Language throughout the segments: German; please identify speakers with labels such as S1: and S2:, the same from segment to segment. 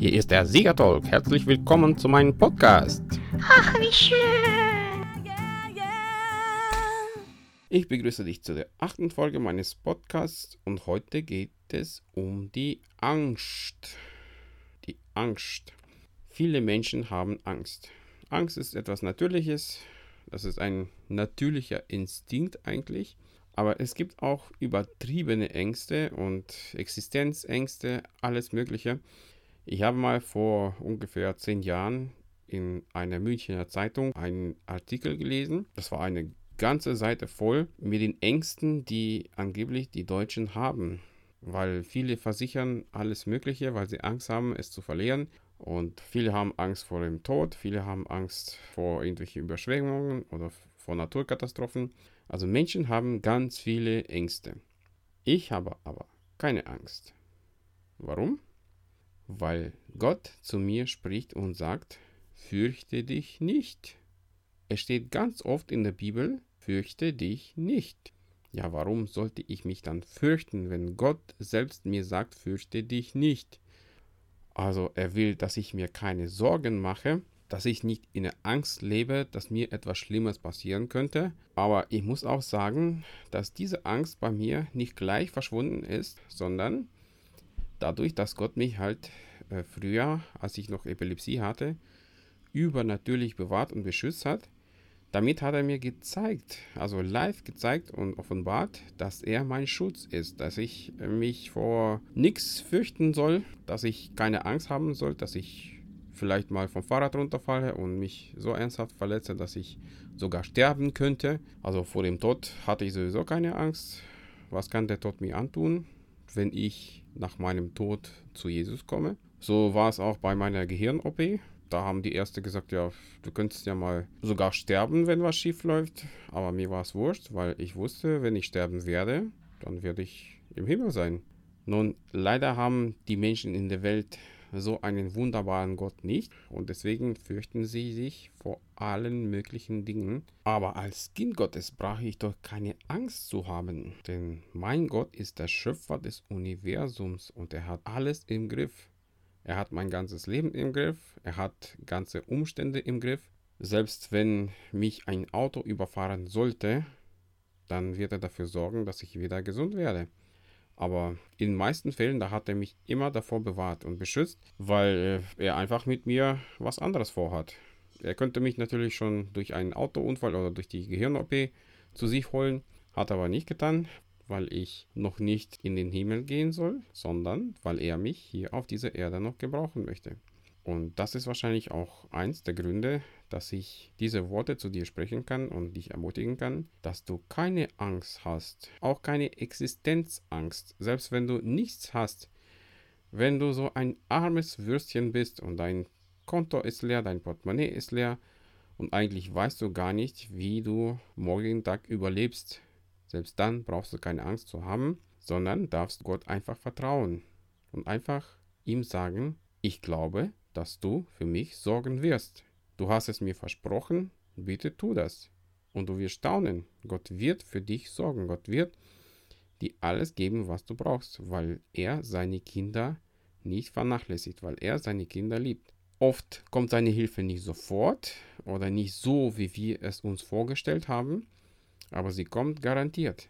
S1: Hier ist der Siegertalk. Herzlich willkommen zu meinem Podcast.
S2: Ach, wie schön.
S1: Ich begrüße dich zu der achten Folge meines Podcasts und heute geht es um die Angst. Die Angst. Viele Menschen haben Angst. Angst ist etwas Natürliches. Das ist ein natürlicher Instinkt eigentlich. Aber es gibt auch übertriebene Ängste und Existenzängste, alles Mögliche. Ich habe mal vor ungefähr zehn Jahren in einer Münchner Zeitung einen Artikel gelesen. Das war eine ganze Seite voll mit den Ängsten, die angeblich die Deutschen haben. Weil viele versichern alles Mögliche, weil sie Angst haben, es zu verlieren. Und viele haben Angst vor dem Tod, viele haben Angst vor irgendwelchen Überschwemmungen oder vor Naturkatastrophen. Also Menschen haben ganz viele Ängste. Ich habe aber keine Angst. Warum? Weil Gott zu mir spricht und sagt, fürchte dich nicht. Es steht ganz oft in der Bibel, fürchte dich nicht. Ja, warum sollte ich mich dann fürchten, wenn Gott selbst mir sagt, fürchte dich nicht? Also er will, dass ich mir keine Sorgen mache, dass ich nicht in der Angst lebe, dass mir etwas Schlimmes passieren könnte. Aber ich muss auch sagen, dass diese Angst bei mir nicht gleich verschwunden ist, sondern dadurch, dass Gott mich halt äh, früher, als ich noch Epilepsie hatte, übernatürlich bewahrt und beschützt hat, damit hat er mir gezeigt, also live gezeigt und offenbart, dass er mein Schutz ist, dass ich mich vor nichts fürchten soll, dass ich keine Angst haben soll, dass ich vielleicht mal vom Fahrrad runterfalle und mich so ernsthaft verletze, dass ich sogar sterben könnte. Also vor dem Tod hatte ich sowieso keine Angst. Was kann der Tod mir antun, wenn ich nach meinem Tod zu Jesus komme? So war es auch bei meiner Gehirn-OP da haben die Ärzte gesagt, ja, du könntest ja mal sogar sterben, wenn was schief läuft. Aber mir war es wurscht, weil ich wusste, wenn ich sterben werde, dann werde ich im Himmel sein. Nun, leider haben die Menschen in der Welt so einen wunderbaren Gott nicht und deswegen fürchten sie sich vor allen möglichen Dingen. Aber als Kind Gottes brauche ich doch keine Angst zu haben, denn mein Gott ist der Schöpfer des Universums und er hat alles im Griff. Er hat mein ganzes Leben im Griff. Er hat ganze Umstände im Griff. Selbst wenn mich ein Auto überfahren sollte, dann wird er dafür sorgen, dass ich wieder gesund werde. Aber in den meisten Fällen, da hat er mich immer davor bewahrt und beschützt, weil äh, er einfach mit mir was anderes vorhat. Er könnte mich natürlich schon durch einen Autounfall oder durch die Gehirn-OP zu sich holen, hat aber nicht getan, weil ich noch nicht in den Himmel gehen soll, sondern weil er mich hier auf dieser Erde noch gebrauchen möchte. Und das ist wahrscheinlich auch eins der Gründe, dass ich diese Worte zu dir sprechen kann und dich ermutigen kann, dass du keine Angst hast, auch keine Existenzangst, selbst wenn du nichts hast. Wenn du so ein armes Würstchen bist und dein Konto ist leer, dein Portemonnaie ist leer und eigentlich weißt du gar nicht, wie du morgen Tag überlebst, selbst dann brauchst du keine Angst zu haben, sondern darfst Gott einfach vertrauen und einfach ihm sagen, ich glaube, dass du für mich sorgen wirst. Du hast es mir versprochen, bitte tu das. Und du wirst staunen. Gott wird für dich sorgen. Gott wird dir alles geben, was du brauchst, weil er seine Kinder nicht vernachlässigt, weil er seine Kinder liebt. Oft kommt seine Hilfe nicht sofort oder nicht so, wie wir es uns vorgestellt haben, aber sie kommt garantiert.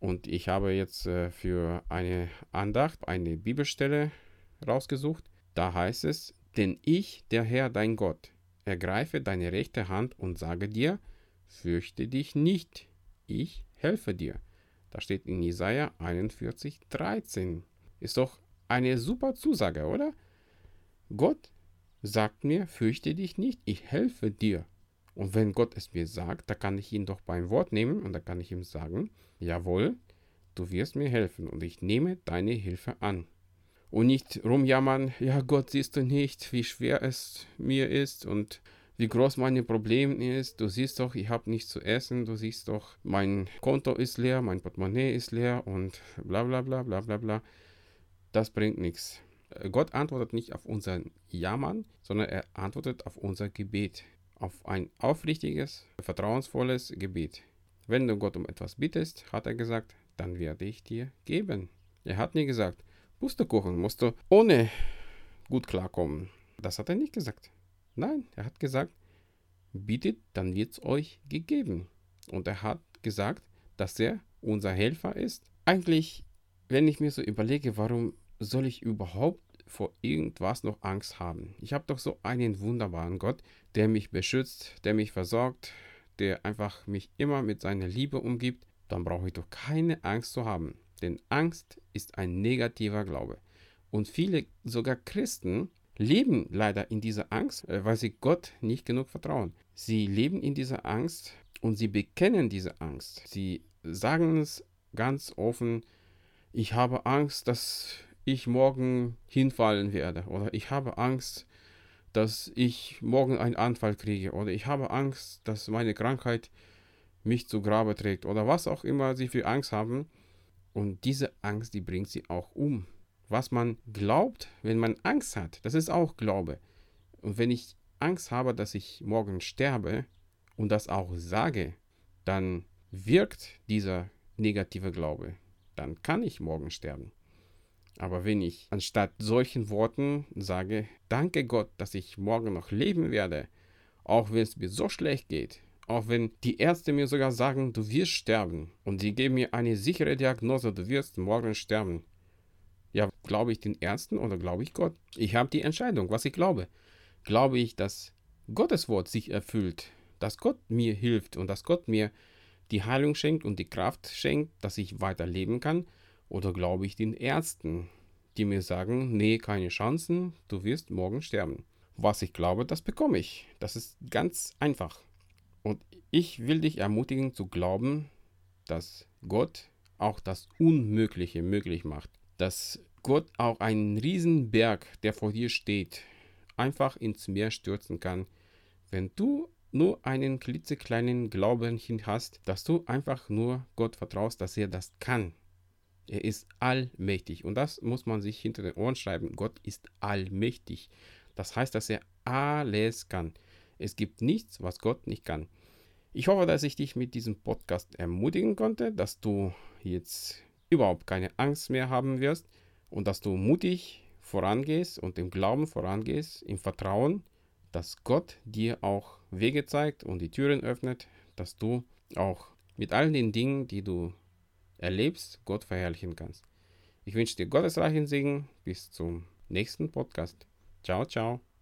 S1: Und ich habe jetzt äh, für eine Andacht eine Bibelstelle rausgesucht. Da heißt es, denn ich, der Herr dein Gott, ergreife deine rechte Hand und sage dir, fürchte dich nicht, ich helfe dir. Da steht in Jesaja 41, 13. Ist doch eine super Zusage, oder? Gott sagt mir, fürchte dich nicht, ich helfe dir. Und wenn Gott es mir sagt, da kann ich ihn doch beim Wort nehmen und da kann ich ihm sagen, jawohl, du wirst mir helfen und ich nehme deine Hilfe an. Und nicht rumjammern, ja Gott, siehst du nicht, wie schwer es mir ist und wie groß mein Problem ist. Du siehst doch, ich habe nichts zu essen. Du siehst doch, mein Konto ist leer, mein Portemonnaie ist leer und bla bla bla bla bla bla. Das bringt nichts. Gott antwortet nicht auf unser Jammern, sondern er antwortet auf unser Gebet auf ein aufrichtiges, vertrauensvolles Gebet. Wenn du Gott um etwas bittest, hat er gesagt, dann werde ich dir geben. Er hat nie gesagt, Pustekuchen musst du ohne gut klarkommen. Das hat er nicht gesagt. Nein, er hat gesagt, bittet, dann wird es euch gegeben. Und er hat gesagt, dass er unser Helfer ist. Eigentlich, wenn ich mir so überlege, warum soll ich überhaupt vor irgendwas noch Angst haben? Ich habe doch so einen wunderbaren Gott, der mich beschützt, der mich versorgt, der einfach mich immer mit seiner Liebe umgibt. Dann brauche ich doch keine Angst zu haben. Denn Angst ist ein negativer Glaube. Und viele, sogar Christen, leben leider in dieser Angst, äh, weil sie Gott nicht genug vertrauen. Sie leben in dieser Angst und sie bekennen diese Angst. Sie sagen es ganz offen, ich habe Angst, dass ich morgen hinfallen werde oder ich habe Angst, dass ich morgen einen Anfall kriege oder ich habe Angst, dass meine Krankheit mich zu Grabe trägt oder was auch immer sie für Angst haben. Und diese Angst, die bringt sie auch um. Was man glaubt, wenn man Angst hat, das ist auch Glaube. Und wenn ich Angst habe, dass ich morgen sterbe und das auch sage, dann wirkt dieser negative Glaube. Dann kann ich morgen sterben. Aber wenn ich anstatt solchen Worten sage, danke Gott, dass ich morgen noch leben werde, auch wenn es mir so schlecht geht, auch wenn die Ärzte mir sogar sagen, du wirst sterben und sie geben mir eine sichere Diagnose, du wirst morgen sterben. Ja, glaube ich den Ärzten oder glaube ich Gott? Ich habe die Entscheidung, was ich glaube. Glaube ich, dass Gottes Wort sich erfüllt, dass Gott mir hilft und dass Gott mir die Heilung schenkt und die Kraft schenkt, dass ich weiterleben kann? Oder glaube ich den Ärzten, die mir sagen, nee, keine Chancen, du wirst morgen sterben. Was ich glaube, das bekomme ich. Das ist ganz einfach. Und ich will dich ermutigen zu glauben, dass Gott auch das Unmögliche möglich macht. Dass Gott auch einen Riesenberg, der vor dir steht, einfach ins Meer stürzen kann, wenn du nur einen klitzekleinen Glaubenchen hast, dass du einfach nur Gott vertraust, dass er das kann. Er ist allmächtig. Und das muss man sich hinter den Ohren schreiben. Gott ist allmächtig. Das heißt, dass er alles kann. Es gibt nichts, was Gott nicht kann. Ich hoffe, dass ich dich mit diesem Podcast ermutigen konnte, dass du jetzt überhaupt keine Angst mehr haben wirst und dass du mutig vorangehst und im Glauben vorangehst, im Vertrauen, dass Gott dir auch Wege zeigt und die Türen öffnet, dass du auch mit all den Dingen, die du erlebst, Gott verherrlichen kannst. Ich wünsche dir Gottes reichen Segen. Bis zum nächsten Podcast. Ciao, ciao.